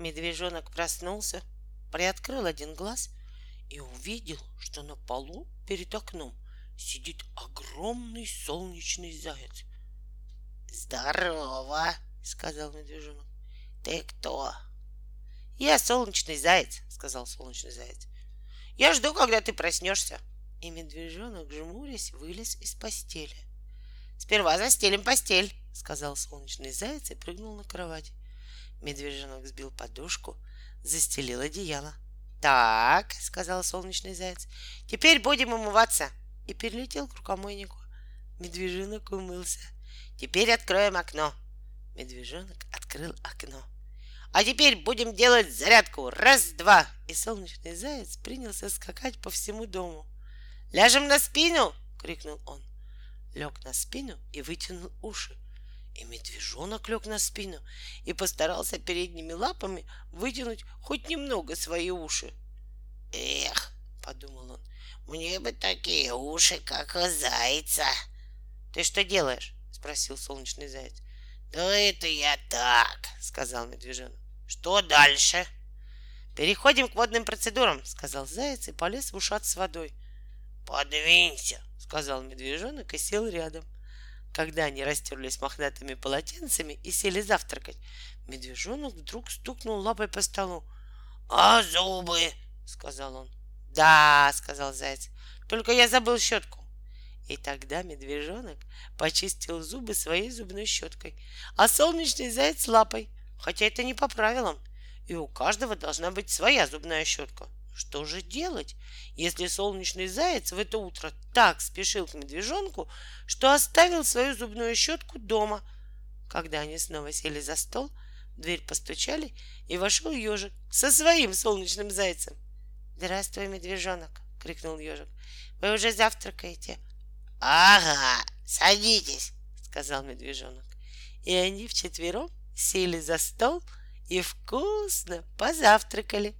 Медвежонок проснулся, приоткрыл один глаз и увидел, что на полу перед окном сидит огромный солнечный заяц. Здорово, сказал медвежонок. Ты кто? Я солнечный заяц, сказал солнечный заяц. Я жду, когда ты проснешься. И медвежонок, жмурясь, вылез из постели. Сперва застелим постель, сказал солнечный заяц и прыгнул на кровать. Медвежонок сбил подушку, застелил одеяло. Так, сказал солнечный заяц, теперь будем умываться. И перелетел к рукомойнику. Медвежонок умылся. Теперь откроем окно. Медвежонок открыл окно. А теперь будем делать зарядку. Раз, два. И солнечный заяц принялся скакать по всему дому. Ляжем на спину! крикнул он. Лег на спину и вытянул уши. И медвежонок лег на спину и постарался передними лапами вытянуть хоть немного свои уши. Эх, подумал он, мне бы такие уши, как у зайца. Ты что делаешь? спросил солнечный заяц. Да это я так, сказал медвежонок. Что дальше? Переходим к водным процедурам, сказал заяц и полез в ушат с водой. Подвинься, сказал медвежонок и сел рядом. Когда они растерлись мохнатыми полотенцами и сели завтракать, медвежонок вдруг стукнул лапой по столу. «А зубы?» — сказал он. «Да», — сказал заяц, — «только я забыл щетку». И тогда медвежонок почистил зубы своей зубной щеткой, а солнечный заяц лапой, хотя это не по правилам, и у каждого должна быть своя зубная щетка. Что же делать, если солнечный заяц в это утро так спешил к медвежонку, что оставил свою зубную щетку дома? Когда они снова сели за стол, в дверь постучали, и вошел ежик со своим солнечным зайцем. «Здравствуй, медвежонок!» — крикнул ежик. «Вы уже завтракаете?» «Ага, садитесь!» — сказал медвежонок. И они вчетвером сели за стол и вкусно позавтракали.